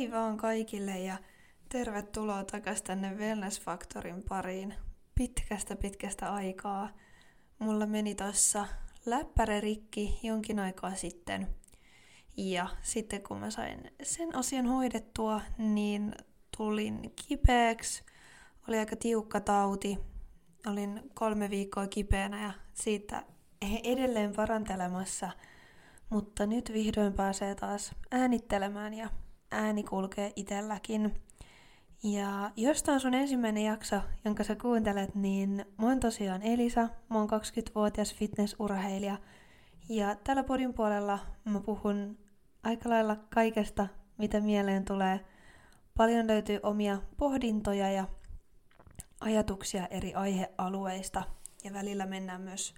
Hei vaan kaikille ja tervetuloa takaisin tänne Wellness Factorin pariin. Pitkästä pitkästä aikaa. Mulla meni tossa läppäre rikki jonkin aikaa sitten. Ja sitten kun mä sain sen asian hoidettua, niin tulin kipeäksi. Oli aika tiukka tauti. Olin kolme viikkoa kipeänä ja siitä edelleen parantelemassa. Mutta nyt vihdoin pääsee taas äänittelemään ja ääni kulkee itselläkin. Ja jos tämä on sun ensimmäinen jakso, jonka sä kuuntelet, niin mä oon tosiaan Elisa, mä oon 20-vuotias fitnessurheilija. Ja tällä podin puolella mä puhun aika lailla kaikesta, mitä mieleen tulee. Paljon löytyy omia pohdintoja ja ajatuksia eri aihealueista ja välillä mennään myös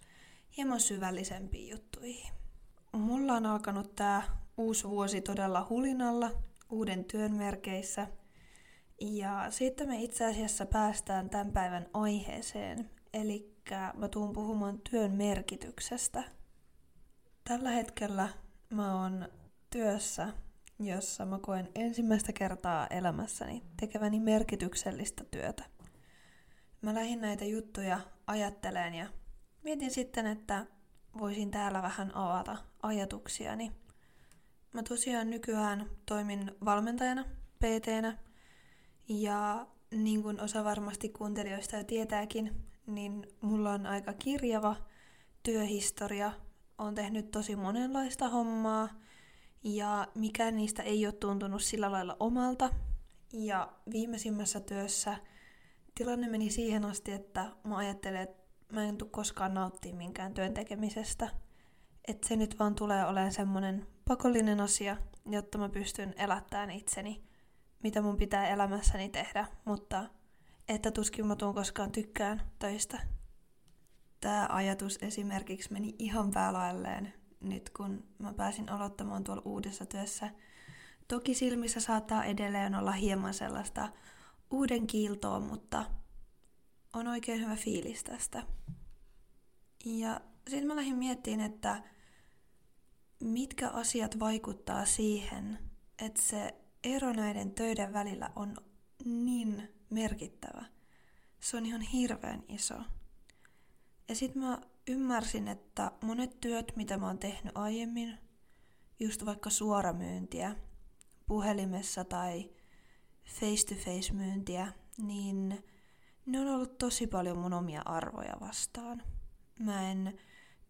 hieman syvällisempiin juttuihin. Mulla on alkanut tää uusi vuosi todella hulinalla, uuden työn merkeissä. Ja sitten me itse asiassa päästään tämän päivän aiheeseen, eli mä tuun puhumaan työn merkityksestä. Tällä hetkellä mä oon työssä, jossa mä koen ensimmäistä kertaa elämässäni tekeväni merkityksellistä työtä. Mä lähdin näitä juttuja ajatteleen ja mietin sitten, että voisin täällä vähän avata ajatuksiani. Mä tosiaan nykyään toimin valmentajana, pt ja niin kuin osa varmasti kuuntelijoista jo tietääkin, niin mulla on aika kirjava työhistoria. Olen tehnyt tosi monenlaista hommaa ja mikään niistä ei ole tuntunut sillä lailla omalta. Ja viimeisimmässä työssä tilanne meni siihen asti, että mä ajattelen, että mä en tule koskaan nauttia minkään työn tekemisestä. Että se nyt vaan tulee olemaan semmonen pakollinen asia, jotta mä pystyn elättämään itseni, mitä mun pitää elämässäni tehdä, mutta että tuskin mä tuun koskaan tykkään töistä. Tämä ajatus esimerkiksi meni ihan päälailleen nyt, kun mä pääsin aloittamaan tuolla uudessa työssä. Toki silmissä saattaa edelleen olla hieman sellaista uuden kiiltoa, mutta on oikein hyvä fiilis tästä. Ja sitten mä lähdin miettimään, että mitkä asiat vaikuttaa siihen, että se ero näiden töiden välillä on niin merkittävä. Se on ihan hirveän iso. Ja sitten mä ymmärsin, että monet työt, mitä mä oon tehnyt aiemmin, just vaikka suoramyyntiä puhelimessa tai face-to-face myyntiä, niin ne on ollut tosi paljon mun omia arvoja vastaan. Mä en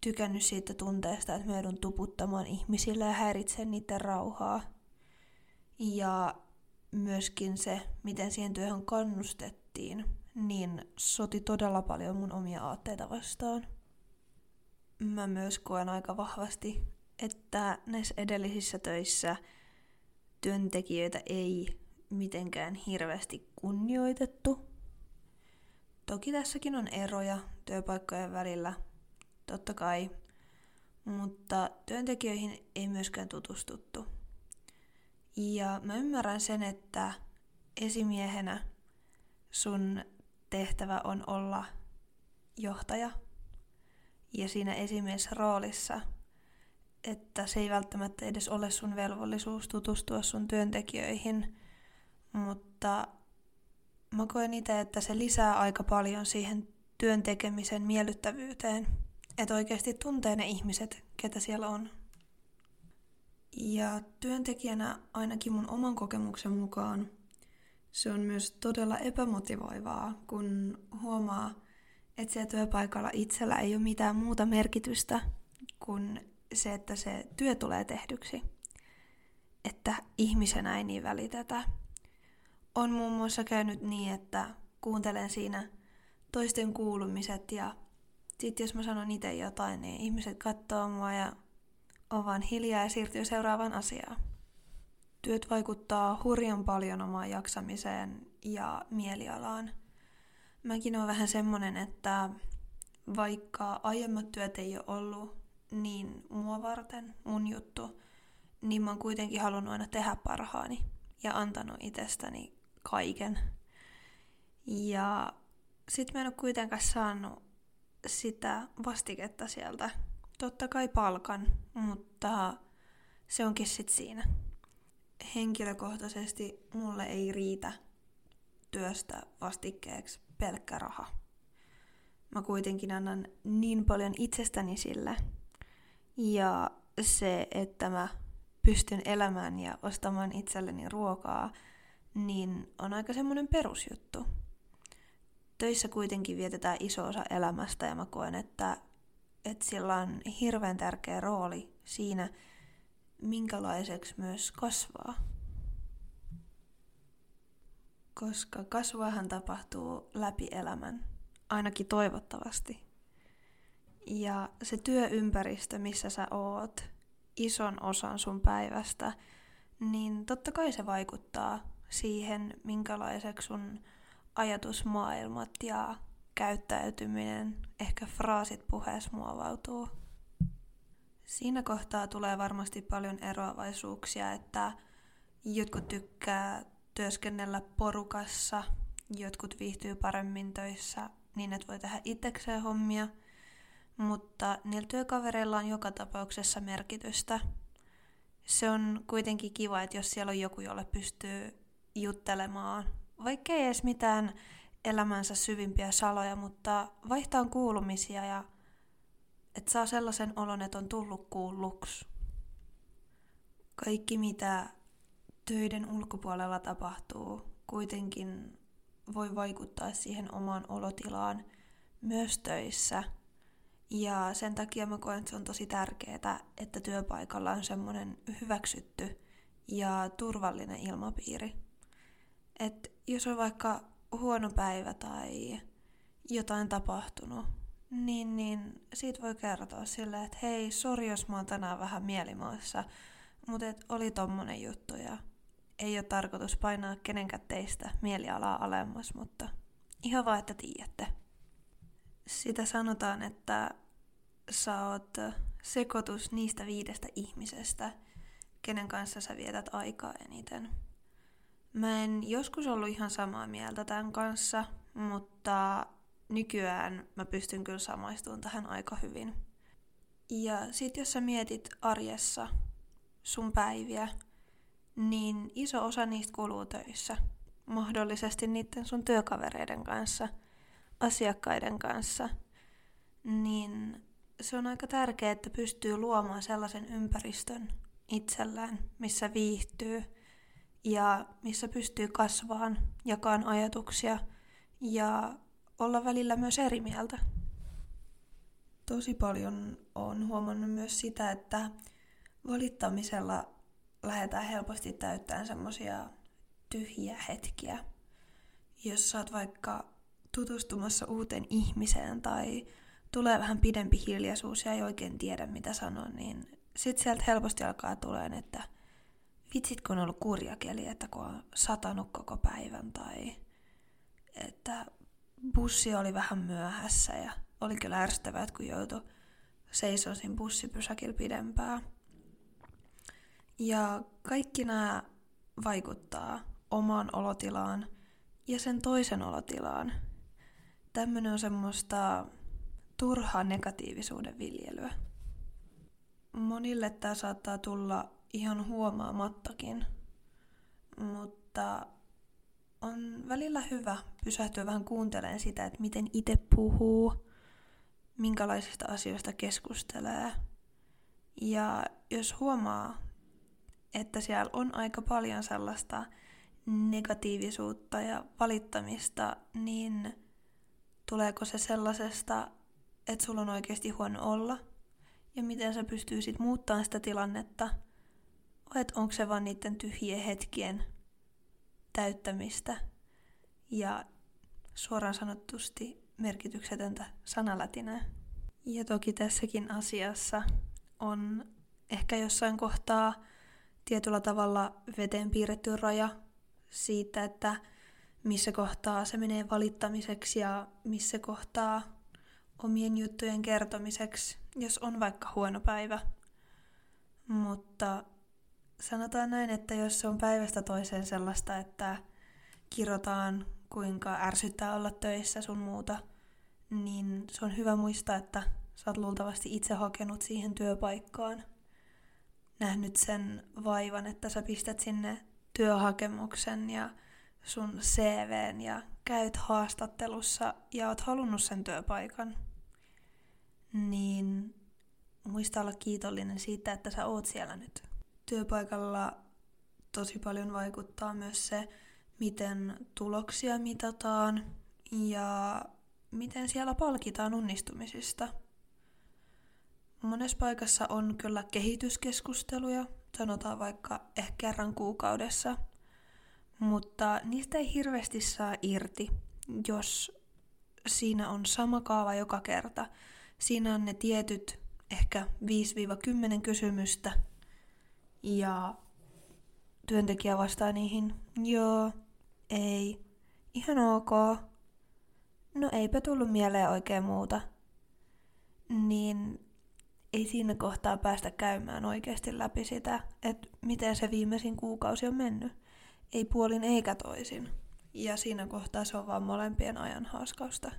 tykännyt siitä tunteesta, että mä joudun tuputtamaan ihmisille ja häiritsen niiden rauhaa. Ja myöskin se, miten siihen työhön kannustettiin, niin soti todella paljon mun omia aatteita vastaan. Mä myös koen aika vahvasti, että näissä edellisissä töissä työntekijöitä ei mitenkään hirveästi kunnioitettu Toki tässäkin on eroja työpaikkojen välillä, totta kai, mutta työntekijöihin ei myöskään tutustuttu. Ja mä ymmärrän sen, että esimiehenä sun tehtävä on olla johtaja ja siinä esimiesroolissa, että se ei välttämättä edes ole sun velvollisuus tutustua sun työntekijöihin, mutta mä koen itse, että se lisää aika paljon siihen työn tekemisen miellyttävyyteen. Että oikeasti tuntee ne ihmiset, ketä siellä on. Ja työntekijänä ainakin mun oman kokemuksen mukaan se on myös todella epämotivoivaa, kun huomaa, että siellä työpaikalla itsellä ei ole mitään muuta merkitystä kuin se, että se työ tulee tehdyksi. Että ihmisenä ei niin välitetä on muun muassa käynyt niin, että kuuntelen siinä toisten kuulumiset ja sitten jos mä sanon itse jotain, niin ihmiset katsoo mua ja on vaan hiljaa ja siirtyy seuraavaan asiaan. Työt vaikuttaa hurjan paljon omaan jaksamiseen ja mielialaan. Mäkin on vähän semmonen, että vaikka aiemmat työt ei ole ollut niin mua varten, mun juttu, niin mä oon kuitenkin halunnut aina tehdä parhaani ja antanut itsestäni kaiken. Ja sit mä en ole kuitenkaan saanut sitä vastiketta sieltä. Totta kai palkan, mutta se onkin sit siinä. henkilökohtaisesti mulle ei riitä työstä vastikkeeksi pelkkä raha. Mä kuitenkin annan niin paljon itsestäni sille. Ja se, että mä pystyn elämään ja ostamaan itselleni ruokaa, niin on aika semmoinen perusjuttu. Töissä kuitenkin vietetään iso osa elämästä ja mä koen, että, että sillä on hirveän tärkeä rooli siinä, minkälaiseksi myös kasvaa. Koska kasvuahan tapahtuu läpi elämän, ainakin toivottavasti. Ja se työympäristö, missä sä oot, ison osan sun päivästä, niin totta kai se vaikuttaa siihen, minkälaiseksi sun ajatusmaailmat ja käyttäytyminen, ehkä fraasit puheessa muovautuu. Siinä kohtaa tulee varmasti paljon eroavaisuuksia, että jotkut tykkää työskennellä porukassa, jotkut viihtyy paremmin töissä niin, että voi tehdä itsekseen hommia, mutta niillä työkavereilla on joka tapauksessa merkitystä. Se on kuitenkin kiva, että jos siellä on joku, jolle pystyy juttelemaan, vaikka ei edes mitään elämänsä syvimpiä saloja, mutta vaihtaa kuulumisia ja että saa sellaisen olon, että on tullut kuulluksi. Kaikki, mitä töiden ulkopuolella tapahtuu, kuitenkin voi vaikuttaa siihen omaan olotilaan myös töissä. Ja sen takia mä koen, että se on tosi tärkeää, että työpaikalla on semmoinen hyväksytty ja turvallinen ilmapiiri. että jos on vaikka huono päivä tai jotain tapahtunut, niin, niin siitä voi kertoa silleen, että hei, sori jos mä oon tänään vähän mielimaassa, mutta et oli tommonen juttu ja ei ole tarkoitus painaa kenenkään teistä mielialaa alemmas, mutta ihan vaan, että tiedätte. Sitä sanotaan, että sä oot sekoitus niistä viidestä ihmisestä, kenen kanssa sä vietät aikaa eniten. Mä en joskus ollut ihan samaa mieltä tämän kanssa, mutta nykyään mä pystyn kyllä samaistumaan tähän aika hyvin. Ja sit jos sä mietit arjessa sun päiviä, niin iso osa niistä kuluu töissä. Mahdollisesti niiden sun työkavereiden kanssa, asiakkaiden kanssa. Niin se on aika tärkeää, että pystyy luomaan sellaisen ympäristön itsellään, missä viihtyy ja missä pystyy kasvaan, jakaan ajatuksia ja olla välillä myös eri mieltä. Tosi paljon on huomannut myös sitä, että valittamisella lähdetään helposti täyttämään semmoisia tyhjiä hetkiä. Jos oot vaikka tutustumassa uuteen ihmiseen tai tulee vähän pidempi hiljaisuus ja ei oikein tiedä mitä sanoa, niin sit sieltä helposti alkaa tuleen, että vitsit kun on ollut kurjakeli, että kun on satanut koko päivän tai että bussi oli vähän myöhässä ja oli kyllä ärsyttävää, kun joutui seisoo siinä bussipysäkillä pidempään. Ja kaikki nämä vaikuttaa omaan olotilaan ja sen toisen olotilaan. Tämmöinen on semmoista turhaa negatiivisuuden viljelyä. Monille tämä saattaa tulla ihan huomaamattakin, mutta on välillä hyvä pysähtyä vähän kuuntelemaan sitä, että miten itse puhuu, minkälaisista asioista keskustelee. Ja jos huomaa, että siellä on aika paljon sellaista negatiivisuutta ja valittamista, niin tuleeko se sellaisesta, että sulla on oikeasti huono olla? Ja miten sä pystyisit muuttamaan sitä tilannetta? Vai onko se vaan niiden tyhjien hetkien täyttämistä ja suoraan sanottusti merkityksetöntä sanalätinää. Ja toki tässäkin asiassa on ehkä jossain kohtaa tietyllä tavalla veteen piirretty raja siitä, että missä kohtaa se menee valittamiseksi ja missä kohtaa omien juttujen kertomiseksi, jos on vaikka huono päivä. Mutta sanotaan näin, että jos se on päivästä toiseen sellaista, että kirotaan, kuinka ärsyttää olla töissä sun muuta, niin se on hyvä muistaa, että sä oot luultavasti itse hakenut siihen työpaikkaan nähnyt sen vaivan, että sä pistät sinne työhakemuksen ja sun CVn ja käyt haastattelussa ja oot halunnut sen työpaikan, niin muista olla kiitollinen siitä, että sä oot siellä nyt. Työpaikalla tosi paljon vaikuttaa myös se, miten tuloksia mitataan ja miten siellä palkitaan onnistumisista. Monessa paikassa on kyllä kehityskeskusteluja, sanotaan vaikka ehkä kerran kuukaudessa, mutta niistä ei hirveästi saa irti, jos siinä on sama kaava joka kerta. Siinä on ne tietyt ehkä 5-10 kysymystä ja työntekijä vastaa niihin, joo, ei, ihan ok, no eipä tullut mieleen oikein muuta. Niin ei siinä kohtaa päästä käymään oikeasti läpi sitä, että miten se viimeisin kuukausi on mennyt. Ei puolin eikä toisin. Ja siinä kohtaa se on vaan molempien ajan haaskausta.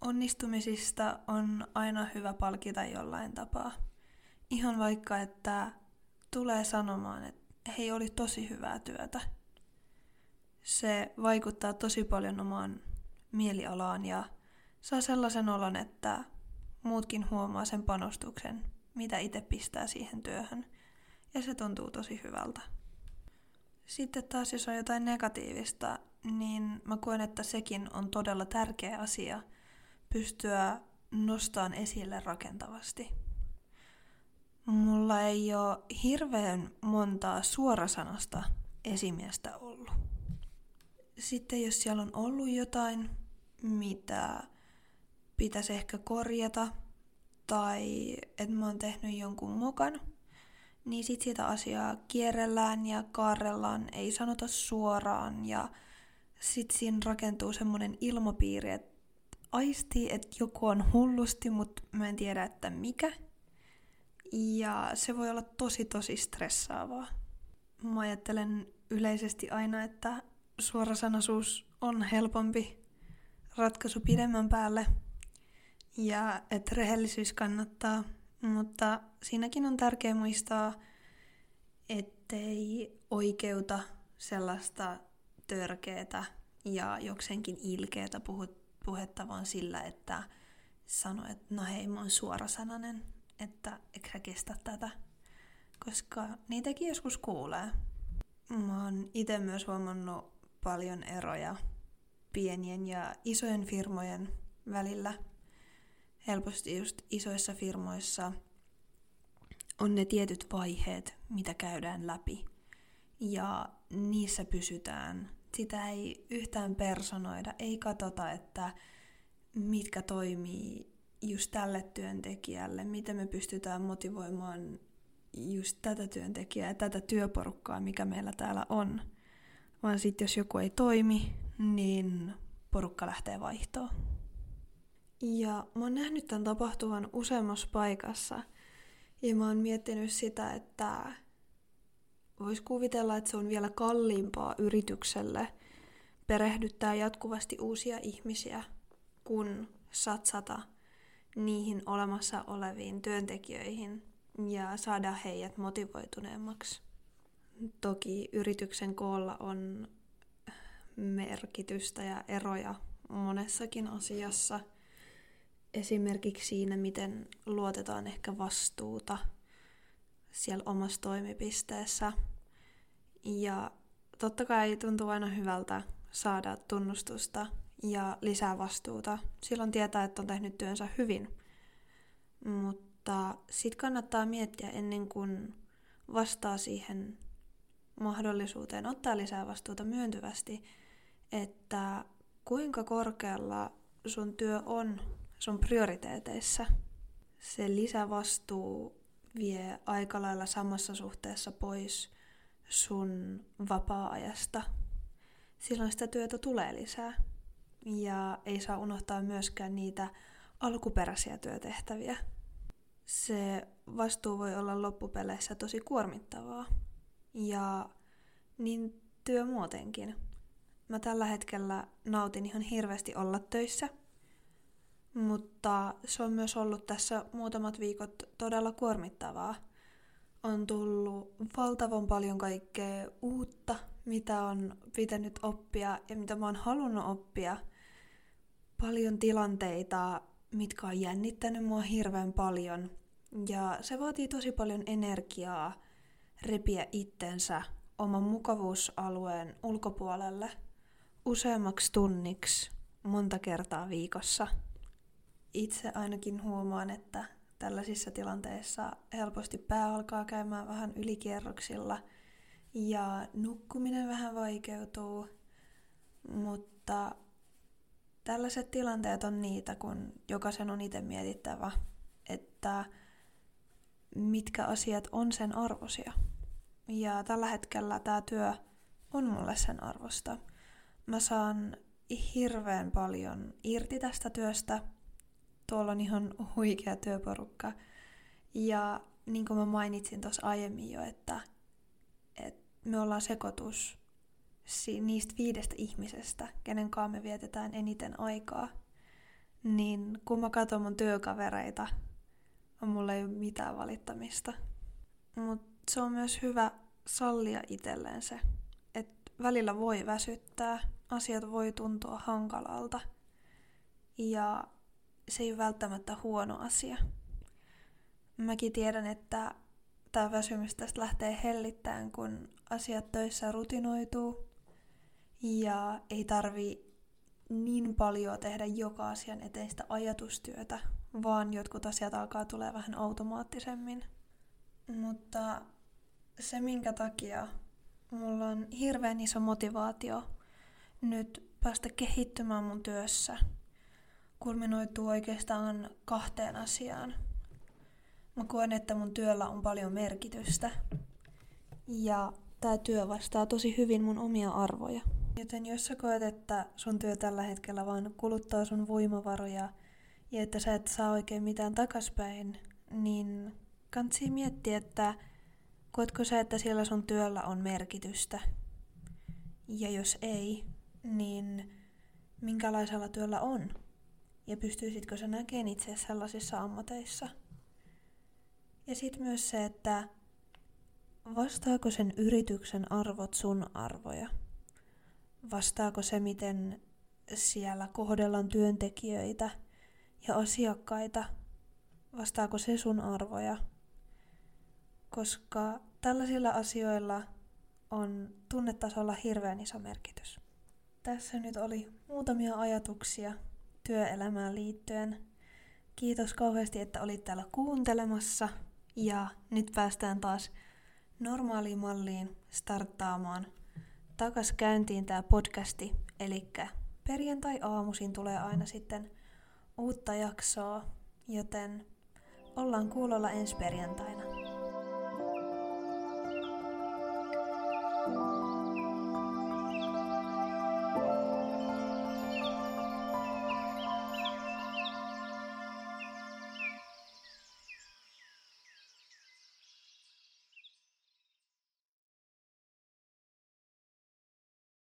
Onnistumisista on aina hyvä palkita jollain tapaa. Ihan vaikka, että tulee sanomaan, että hei, oli tosi hyvää työtä. Se vaikuttaa tosi paljon omaan mielialaan ja saa sellaisen olon, että muutkin huomaa sen panostuksen, mitä itse pistää siihen työhön. Ja se tuntuu tosi hyvältä. Sitten taas jos on jotain negatiivista, niin mä koen, että sekin on todella tärkeä asia pystyä nostamaan esille rakentavasti. Mulla ei ole hirveän montaa suorasanasta esimiestä ollut. Sitten jos siellä on ollut jotain, mitä pitäisi ehkä korjata, tai että mä oon tehnyt jonkun mokan, niin sit sitä asiaa kierrellään ja kaarrellaan, ei sanota suoraan, ja sit siinä rakentuu semmoinen ilmapiiri, että aistii, että joku on hullusti, mutta mä en tiedä, että mikä – ja se voi olla tosi tosi stressaavaa. Mä ajattelen yleisesti aina, että suorasanaisuus on helpompi ratkaisu pidemmän päälle ja että rehellisyys kannattaa, mutta siinäkin on tärkeää muistaa, ettei oikeuta sellaista törkeätä ja jokseenkin ilkeätä puhetta vaan sillä, että sano, että no hei, mä oon suorasananen että eikö sä kestä tätä, koska niitäkin joskus kuulee. Mä oon itse myös huomannut paljon eroja pienien ja isojen firmojen välillä. Helposti just isoissa firmoissa on ne tietyt vaiheet, mitä käydään läpi. Ja niissä pysytään. Sitä ei yhtään personoida, ei katsota, että mitkä toimii just tälle työntekijälle, miten me pystytään motivoimaan just tätä työntekijää ja tätä työporukkaa, mikä meillä täällä on. Vaan sitten jos joku ei toimi, niin porukka lähtee vaihtoon. Ja mä oon nähnyt tämän tapahtuvan useammassa paikassa. Ja mä oon miettinyt sitä, että voisi kuvitella, että se on vielä kalliimpaa yritykselle perehdyttää jatkuvasti uusia ihmisiä, kun satsata niihin olemassa oleviin työntekijöihin ja saada heidät motivoituneemmaksi. Toki yrityksen koolla on merkitystä ja eroja monessakin asiassa. Esimerkiksi siinä, miten luotetaan ehkä vastuuta siellä omassa toimipisteessä. Ja totta kai tuntuu aina hyvältä saada tunnustusta ja lisää vastuuta. Silloin tietää, että on tehnyt työnsä hyvin. Mutta sitten kannattaa miettiä ennen kuin vastaa siihen mahdollisuuteen ottaa lisää vastuuta myöntyvästi, että kuinka korkealla sun työ on sun prioriteeteissa. Se lisävastuu vie aika lailla samassa suhteessa pois sun vapaa-ajasta. Silloin sitä työtä tulee lisää. Ja ei saa unohtaa myöskään niitä alkuperäisiä työtehtäviä. Se vastuu voi olla loppupeleissä tosi kuormittavaa. Ja niin työ muutenkin. Mä tällä hetkellä nautin ihan hirveästi olla töissä, mutta se on myös ollut tässä muutamat viikot todella kuormittavaa. on tullut valtavan paljon kaikkea uutta, mitä on pitänyt oppia ja mitä mä oon halunnut oppia. Paljon tilanteita, mitkä on jännittänyt mua hirveän paljon. Ja se vaatii tosi paljon energiaa repiä itsensä oman mukavuusalueen ulkopuolelle useammaksi tunniksi monta kertaa viikossa. Itse ainakin huomaan, että tällaisissa tilanteissa helposti pää alkaa käymään vähän ylikierroksilla ja nukkuminen vähän vaikeutuu, mutta tällaiset tilanteet on niitä, kun jokaisen on itse mietittävä, että mitkä asiat on sen arvosia. Ja tällä hetkellä tämä työ on mulle sen arvosta. Mä saan hirveän paljon irti tästä työstä. Tuolla on ihan huikea työporukka. Ja niin kuin mä mainitsin tuossa aiemmin jo, että, että me ollaan sekoitus niistä viidestä ihmisestä, kenen kanssa me vietetään eniten aikaa. Niin kun mä katson mun työkavereita, on mulla ei ole mitään valittamista. Mutta se on myös hyvä sallia itselleen se, että välillä voi väsyttää, asiat voi tuntua hankalalta ja se ei ole välttämättä huono asia. Mäkin tiedän, että tämä väsymys tästä lähtee hellittämään, kun asiat töissä rutinoituu ja ei tarvi niin paljon tehdä joka asian eteen sitä ajatustyötä, vaan jotkut asiat alkaa tulee vähän automaattisemmin. Mutta se, minkä takia mulla on hirveän iso motivaatio nyt päästä kehittymään mun työssä, kulminoituu oikeastaan kahteen asiaan. Mä koen, että mun työllä on paljon merkitystä. Ja tämä työ vastaa tosi hyvin mun omia arvoja. Joten jos sä koet, että sun työ tällä hetkellä vaan kuluttaa sun voimavaroja ja että sä et saa oikein mitään takaspäin, niin kansi miettiä, että koetko sä, että siellä sun työllä on merkitystä? Ja jos ei, niin minkälaisella työllä on? Ja pystyisitkö sä näkemään itse sellaisissa ammateissa? Ja sitten myös se, että vastaako sen yrityksen arvot sun arvoja? Vastaako se, miten siellä kohdellaan työntekijöitä ja asiakkaita? Vastaako se sun arvoja? Koska tällaisilla asioilla on tunnetasolla hirveän iso merkitys. Tässä nyt oli muutamia ajatuksia työelämään liittyen. Kiitos kauheasti, että olit täällä kuuntelemassa. Ja nyt päästään taas normaaliin malliin starttaamaan takas käyntiin tämä podcasti. Eli perjantai-aamuisin tulee aina sitten uutta jaksoa, joten ollaan kuulolla ensi perjantaina.